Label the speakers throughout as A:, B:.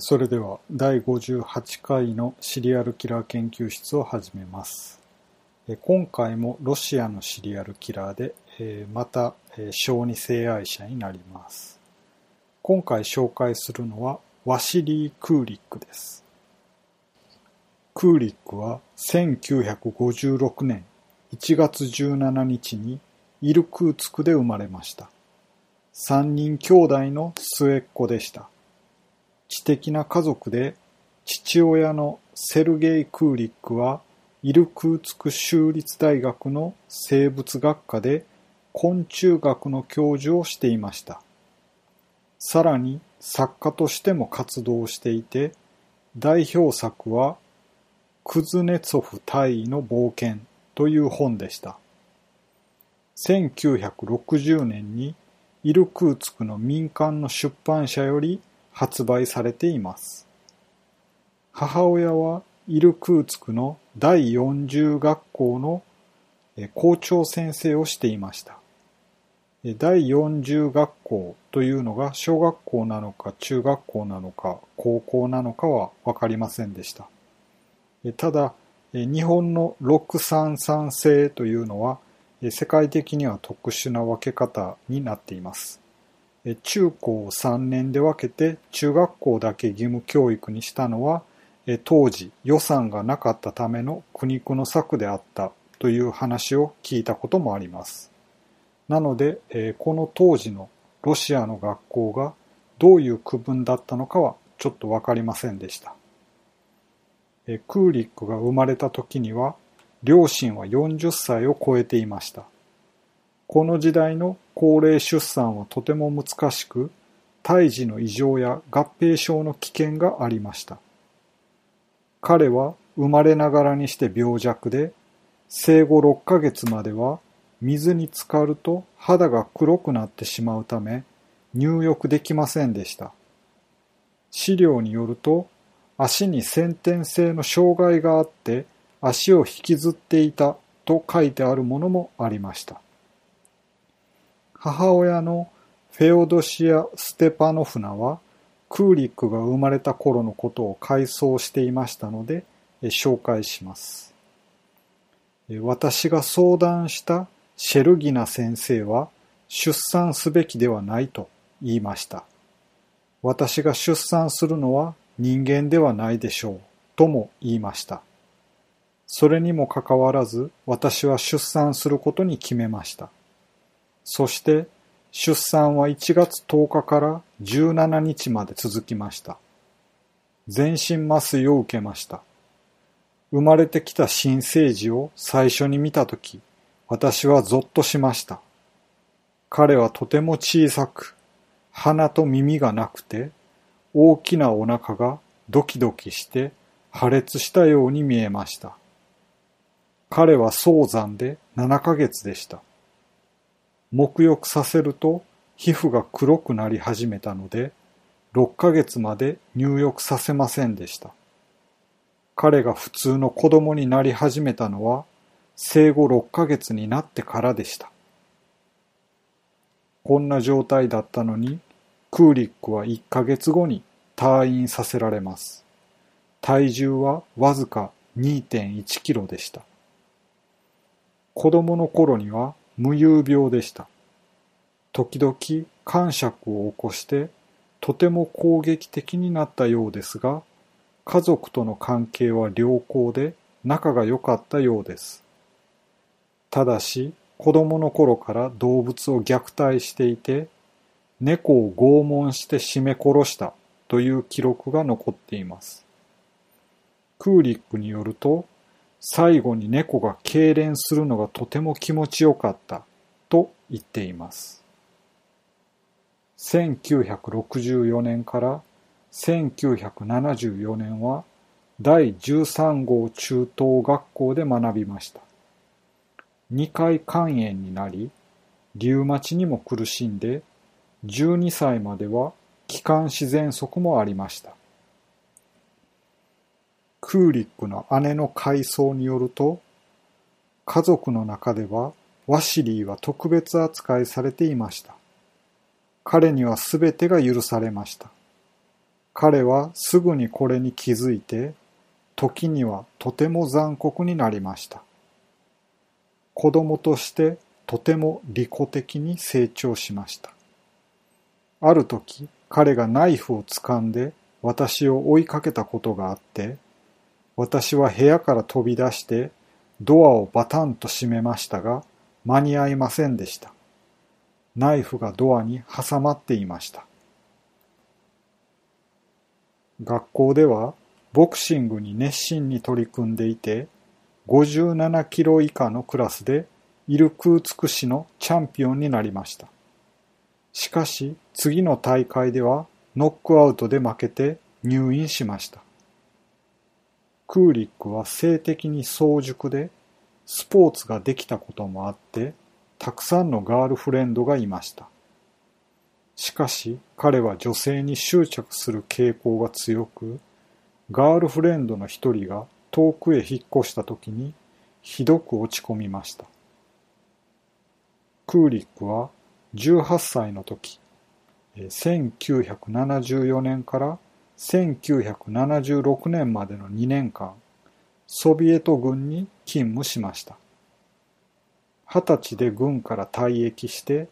A: それでは第58回のシリアルキラー研究室を始めます。今回もロシアのシリアルキラーで、また、小児性愛者になります。今回紹介するのはワシリー・クーリックです。クーリックは1956年1月17日にイルクーツクで生まれました。3人兄弟の末っ子でした。知的な家族で父親のセルゲイ・クーリックはイルクーツク州立大学の生物学科で昆虫学の教授をしていました。さらに作家としても活動していて代表作はクズネツォフ大尉の冒険という本でした。1960年にイルクーツクの民間の出版社より発売されています。母親はイルクーツクの第40学校の校長先生をしていました。第40学校というのが小学校なのか中学校なのか高校なのかはわかりませんでした。ただ、日本の633制というのは世界的には特殊な分け方になっています。中高を3年で分けて中学校だけ義務教育にしたのは当時予算がなかったための苦肉の策であったという話を聞いたこともあります。なので、この当時のロシアの学校がどういう区分だったのかはちょっとわかりませんでした。クーリックが生まれた時には両親は40歳を超えていました。この時代の高齢出産はとても難しく、胎児の異常や合併症の危険がありました。彼は生まれながらにして病弱で、生後6ヶ月までは水に浸かると肌が黒くなってしまうため入浴できませんでした。資料によると足に先天性の障害があって足を引きずっていたと書いてあるものもありました。母親のフェオドシア・ステパノフナはクーリックが生まれた頃のことを回想していましたので紹介します。私が相談したシェルギナ先生は出産すべきではないと言いました。私が出産するのは人間ではないでしょうとも言いました。それにもかかわらず私は出産することに決めました。そして出産は1月10日から17日まで続きました。全身麻酔を受けました。生まれてきた新生児を最初に見たとき、私はゾッとしました。彼はとても小さく、鼻と耳がなくて、大きなお腹がドキドキして破裂したように見えました。彼は早産で7ヶ月でした。沐浴させると皮膚が黒くなり始めたので、6ヶ月まで入浴させませんでした。彼が普通の子供になり始めたのは生後6ヶ月になってからでした。こんな状態だったのに、クーリックは1ヶ月後に退院させられます。体重はわずか2.1キロでした。子供の頃には無遊病でした。時々感触を起こしてとても攻撃的になったようですが、家族との関係は良好で仲が良かったようです。ただし、子供の頃から動物を虐待していて、猫を拷問して絞め殺したという記録が残っています。クーリックによると、最後に猫が痙攣するのがとても気持ちよかったと言っています。1964年から1974年は第13号中等学校で学びました。2回肝炎になり、リウマチにも苦しんで、12歳までは気管支喘息もありました。クーリックの姉の回想によると、家族の中ではワシリーは特別扱いされていました。彼にはすべてが許されました。彼はすぐにこれに気づいて、時にはとても残酷になりました。子供としてとても利己的に成長しました。ある時、彼がナイフを掴んで私を追いかけたことがあって、私は部屋から飛び出してドアをバタンと閉めましたが、間に合いませんでした。ナイフがドアに挟まっていました。学校ではボクシングに熱心に取り組んでいて、57キロ以下のクラスでイルクーツク市のチャンピオンになりました。しかし次の大会ではノックアウトで負けて入院しました。クーリックは性的に早熟でスポーツができたこともあってたくさんのガールフレンドがいました。しかし彼は女性に執着する傾向が強く、ガールフレンドの一人が遠くへ引っ越した時にひどく落ち込みました。クーリックは18歳の時、1974年から1976年までの2年間、ソビエト軍に勤務しました。二十歳で軍から退役して、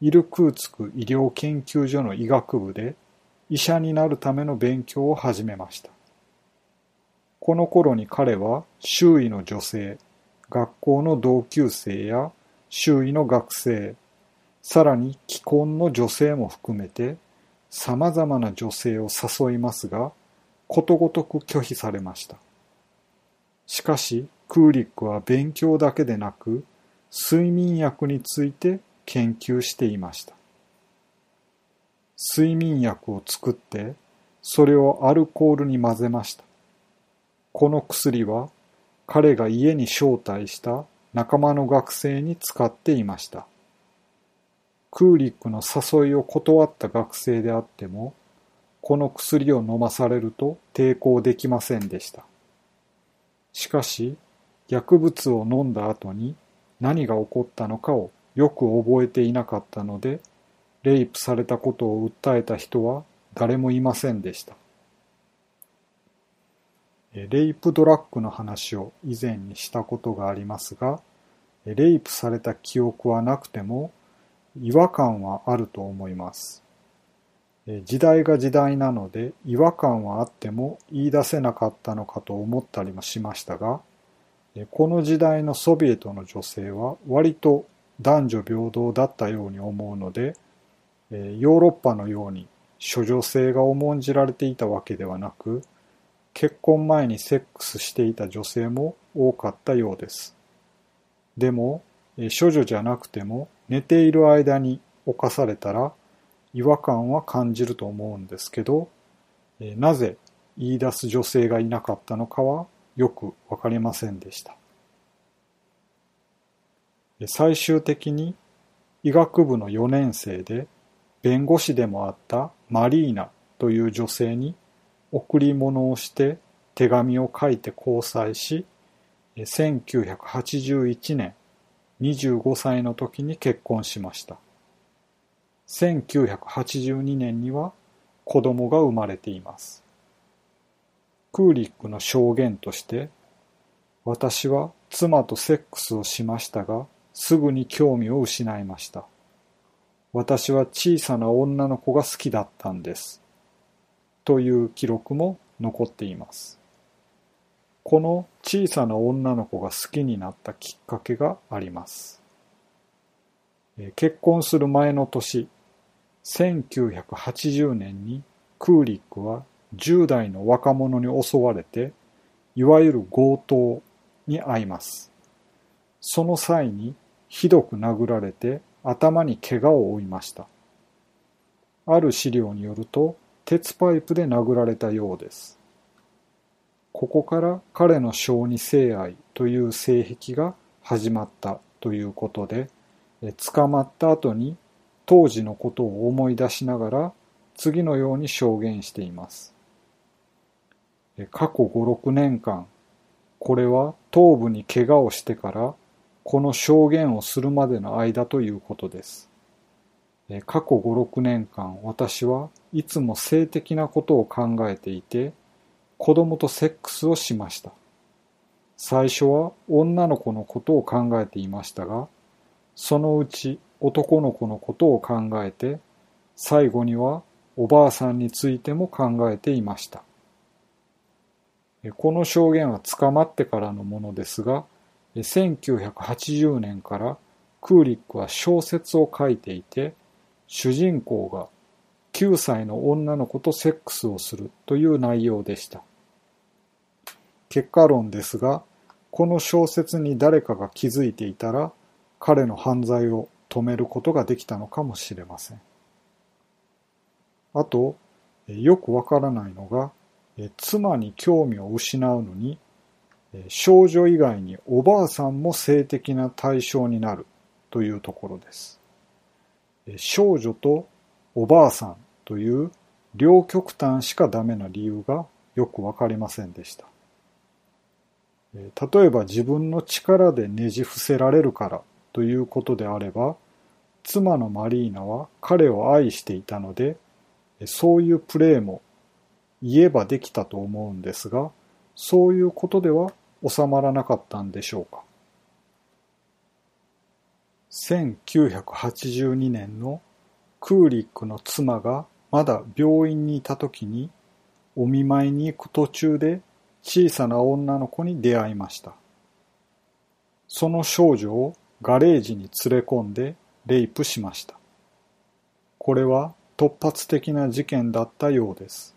A: イルクーツク医療研究所の医学部で医者になるための勉強を始めました。この頃に彼は周囲の女性、学校の同級生や周囲の学生、さらに既婚の女性も含めて様々な女性を誘いますが、ことごとく拒否されました。しかし、クーリックは勉強だけでなく、睡眠薬について研究していました。睡眠薬を作って、それをアルコールに混ぜました。この薬は彼が家に招待した仲間の学生に使っていました。クーリックの誘いを断った学生であっても、この薬を飲まされると抵抗できませんでした。しかし、薬物を飲んだ後に何が起こったのかをよく覚えていなかったので、レイプされたことを訴えた人は誰もいませんでした。レイプドラッグの話を以前にしたことがありますが、レイプされた記憶はなくても違和感はあると思います。時代が時代なので違和感はあっても言い出せなかったのかと思ったりもしましたが、この時代のソビエトの女性は割と男女平等だったように思うので、ヨーロッパのように処女性が重んじられていたわけではなく、結婚前にセックスしていた女性も多かったようです。でも、処女じゃなくても寝ている間に犯されたら違和感は感じると思うんですけど、なぜ言い出す女性がいなかったのかはよくわかりませんでした。最終的に医学部の4年生で弁護士でもあったマリーナという女性に贈り物をして手紙を書いて交際し、1981年25歳の時に結婚しました。1982年には子供が生まれています。クーリックの証言として、私は妻とセックスをしましたが、すぐに興味を失いました。私は小さな女の子が好きだったんです。という記録も残っています。この小さな女の子が好きになったきっかけがあります。結婚する前の年、1980年にクーリックは10代の若者に襲われて、いわゆる強盗に遭います。その際にひどく殴られて頭に怪我を負いました。ある資料によると、鉄パイプで殴られたようです。ここから彼の小児性愛という性癖が始まったということで、捕まった後に当時のことを思い出しながら次のように証言しています。過去5、6年間、これは頭部に怪我をしてからこの証言をするまでの間ということです。過去5、6年間私はいつも性的なことを考えていて、子供とセックスをしました。最初は女の子のことを考えていましたが、そのうち男の子のことを考えて、最後にはおばあさんについても考えていました。この証言は捕まってからのものですが、1980年からクーリックは小説を書いていて、主人公が9歳の女の子とセックスをするという内容でした。結果論ですが、この小説に誰かが気づいていたら、彼の犯罪を止めることができたのかもしれません。あと、よくわからないのが、妻に興味を失うのに、少女以外におばあさんも性的な対象になるというところです。少女とおばあさんという両極端しかダメな理由がよくわかりませんでした。例えば自分の力でねじ伏せられるからということであれば、妻のマリーナは彼を愛していたので、そういうプレーも言えばできたと思うんですが、そういうことでは収まらなかったんでしょうか。1982年のクーリックの妻がまだ病院にいた時にお見舞いに行く途中で小さな女の子に出会いました。その少女をガレージに連れ込んでレイプしました。これは突発的な事件だったようです。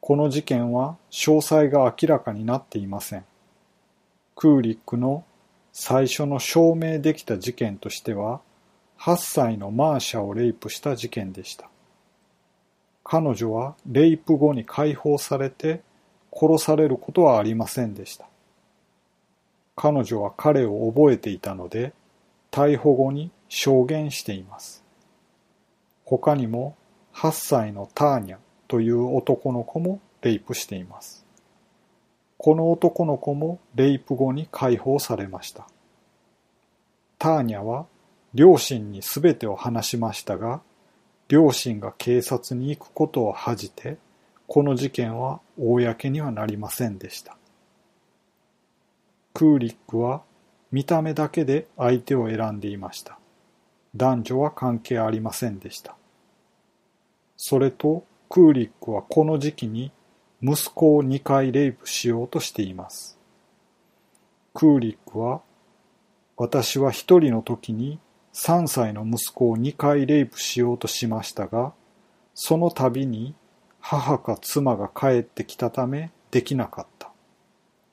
A: この事件は詳細が明らかになっていません。クーリックの最初の証明できた事件としては、8歳のマーシャをレイプした事件でした。彼女はレイプ後に解放されて殺されることはありませんでした。彼女は彼を覚えていたので、逮捕後に証言しています。他にも8歳のターニャという男の子もレイプしています。この男の子もレイプ後に解放されました。ターニャは両親に全てを話しましたが、両親が警察に行くことを恥じて、この事件は公にはなりませんでした。クーリックは見た目だけで相手を選んでいました。男女は関係ありませんでした。それとクーリックはこの時期に息子を2回レイプしようとしています。クーリックは、私は一人の時に3歳の息子を2回レイプしようとしましたが、その度に母か妻が帰ってきたためできなかった、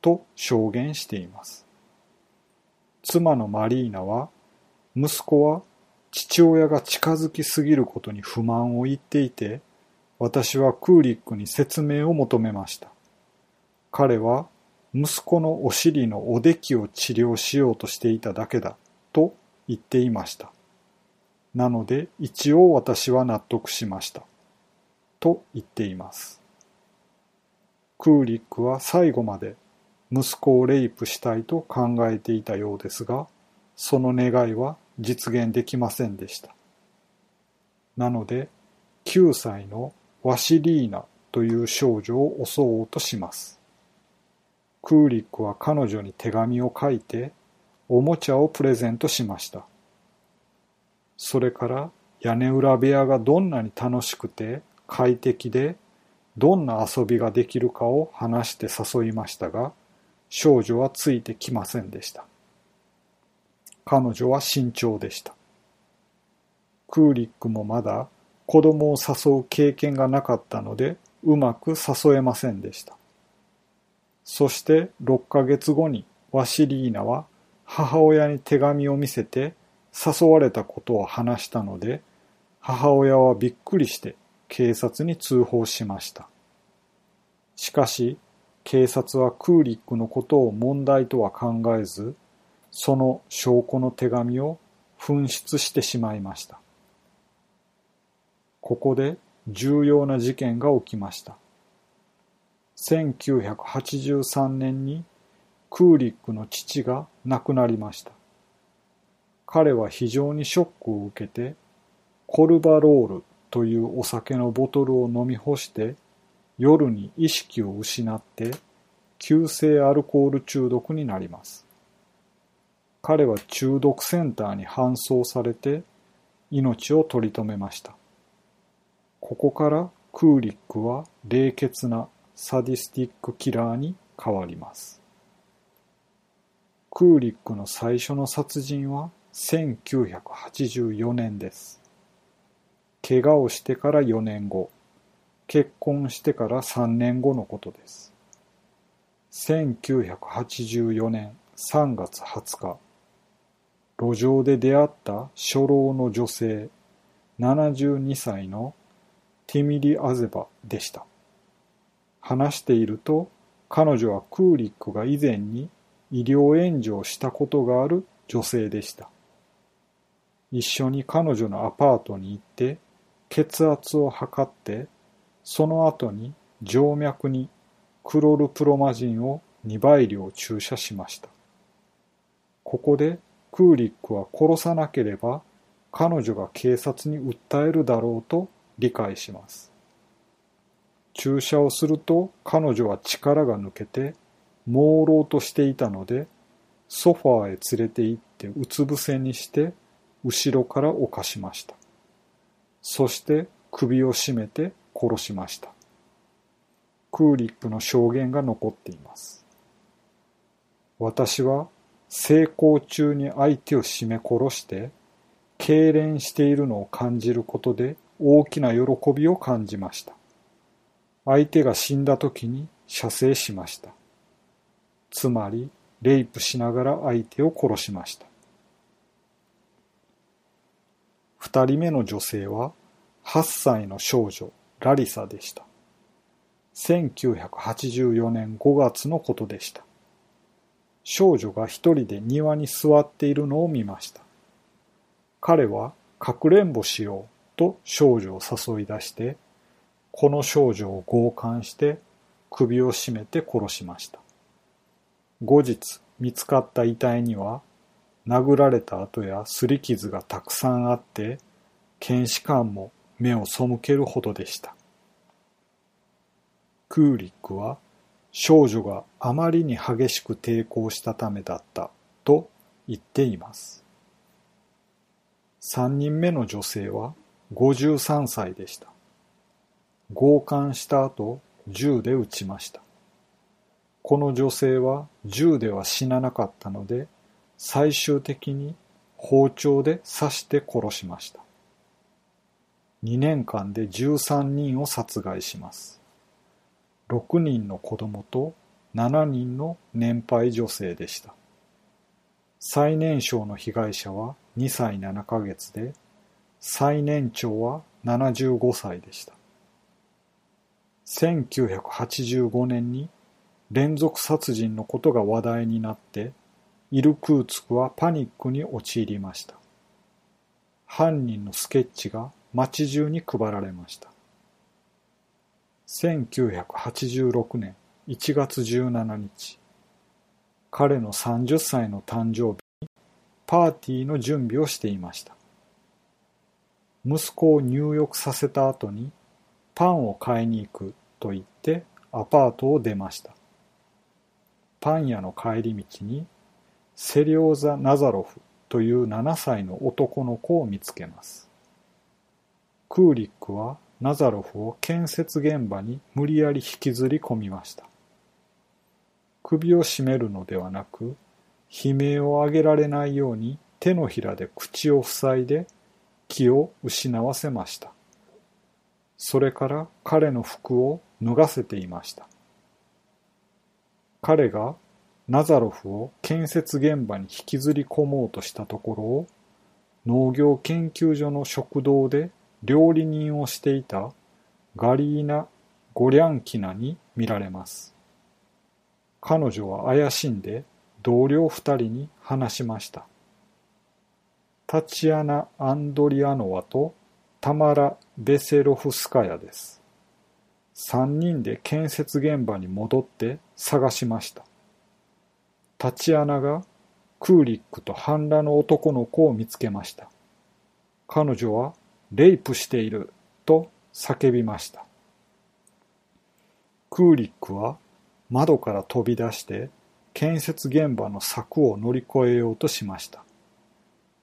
A: と証言しています。妻のマリーナは、息子は父親が近づきすぎることに不満を言っていて、私はクーリックに説明を求めました。彼は息子のお尻のおできを治療しようとしていただけだと言っていました。なので一応私は納得しました。と言っています。クーリックは最後まで息子をレイプしたいと考えていたようですが、その願いは実現できませんでした。なので、9歳のワシリーナという少女を襲おうとします。クーリックは彼女に手紙を書いておもちゃをプレゼントしました。それから屋根裏部屋がどんなに楽しくて快適でどんな遊びができるかを話して誘いましたが少女はついてきませんでした。彼女は慎重でした。クーリックもまだ子供を誘う経験がなかったので、うまく誘えませんでした。そして6ヶ月後にワシリーナは母親に手紙を見せて誘われたことを話したので、母親はびっくりして警察に通報しました。しかし、警察はクーリックのことを問題とは考えず、その証拠の手紙を紛失してしまいました。ここで重要な事件が起きました。1983年にクーリックの父が亡くなりました。彼は非常にショックを受けて、コルバロールというお酒のボトルを飲み干して夜に意識を失って急性アルコール中毒になります。彼は中毒センターに搬送されて命を取り留めました。ここからクーリックは冷血なサディスティックキラーに変わります。クーリックの最初の殺人は1984年です。怪我をしてから4年後、結婚してから3年後のことです。1984年3月20日、路上で出会った初老の女性、72歳のティミリ・アゼバでした。話していると、彼女はクーリックが以前に医療援助をしたことがある女性でした。一緒に彼女のアパートに行って血圧を測ってその後に静脈にクロルプロマジンを2倍量注射しました。ここでクーリックは殺さなければ彼女が警察に訴えるだろうと理解します。注射をすると彼女は力が抜けて朦朧としていたのでソファーへ連れて行ってうつ伏せにして後ろから犯しました。そして首を絞めて殺しました。クーリックの証言が残っています。私は成功中に相手を絞め殺して、痙攣しているのを感じることで大きな喜びを感じました。相手が死んだ時に射精しました。つまり、レイプしながら相手を殺しました。二人目の女性は8歳の少女ラリサでした。1984年5月のことでした。少女が一人で庭に座っているのを見ました。彼はかくれんぼしようと少女を誘い出して、この少女を強姦して首を絞めて殺しました。後日見つかった遺体には殴られた跡や擦り傷がたくさんあって、検視官も目を背けるほどでした。クーリックは少女があまりに激しく抵抗したためだったと言っています。三人目の女性は53歳でした。強姦した後、銃で撃ちました。この女性は銃では死ななかったので、最終的に包丁で刺して殺しました。2年間で13人を殺害します。6人の子供と7人の年配女性でした。最年少の被害者は2歳7ヶ月で、最年長は75歳でした。1985年に連続殺人のことが話題になってイルクーツクはパニックに陥りました。犯人のスケッチが街中に配られました。1986年1月17日、彼の30歳の誕生日にパーティーの準備をしていました。息子を入浴させた後にパンを買いに行くと言ってアパートを出ました。パン屋の帰り道にセリオーザ・ナザロフという7歳の男の子を見つけます。クーリックはナザロフを建設現場に無理やり引きずり込みました。首を絞めるのではなく、悲鳴を上げられないように手のひらで口を塞いで気を失わせました。それから彼の服を脱がせていました。彼がナザロフを建設現場に引きずり込もうとしたところを農業研究所の食堂で料理人をしていたガリーナ・ゴリャンキナに見られます。彼女は怪しんで同僚二人に話しました。タチアナ・アンドリアノワとタマラ・ベセロフスカヤです。三人で建設現場に戻って探しました。タチアナがクーリックと半裸の男の子を見つけました。彼女はレイプしていると叫びました。クーリックは窓から飛び出して建設現場の柵を乗り越えようとしました。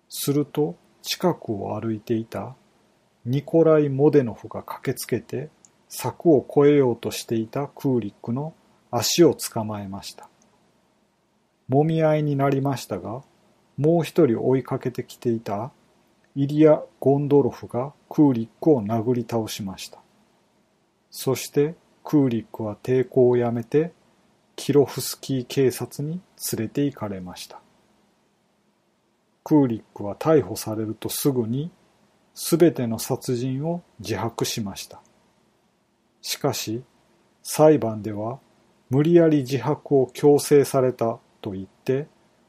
A: すると近くを歩いていたニコライ・モデノフが駆けつけて柵を越えようとしていたクーリックの足を捕まえました。もみ合いになりましたが、もう一人追いかけてきていたイリア・ゴンドロフがクーリックを殴り倒しました。そしてクーリックは抵抗をやめてキロフスキー警察に連れて行かれました。クーリックは逮捕されるとすぐにすべての殺人を自白しました。しかし、裁判では無理やり自白を強制されたと言って、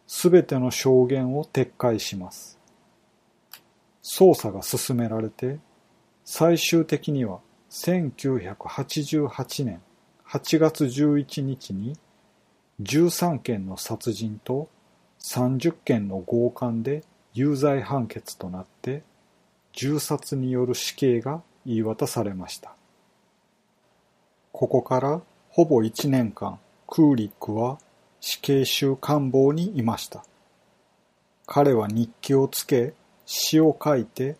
A: すべての証言を撤回します。捜査が進められて、最終的には1988年8月11日に13件の殺人と30件の強姦で有罪判決となって銃殺による死刑が言い渡されました。ここからほぼ1年間クーリックは死刑囚官房にいました。彼は日記をつけ詩を書いて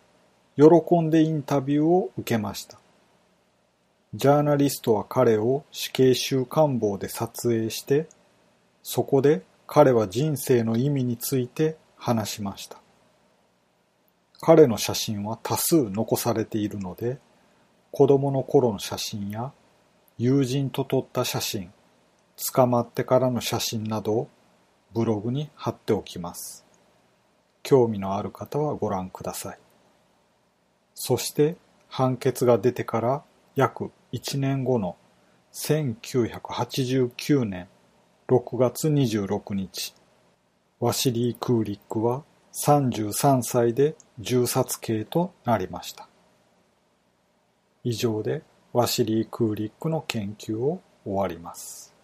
A: 喜んでインタビューを受けました。ジャーナリストは彼を死刑囚官房で撮影して、そこで彼は人生の意味について話しました。彼の写真は多数残されているので、子供の頃の写真や友人と撮った写真、捕まってからの写真などをブログに貼っておきます。興味のある方はご覧ください。そして判決が出てから約1年後の1989年6月26日、ワシリー・クーリックは33歳で銃殺刑となりました。以上でワシリー・クーリックの研究を終わります。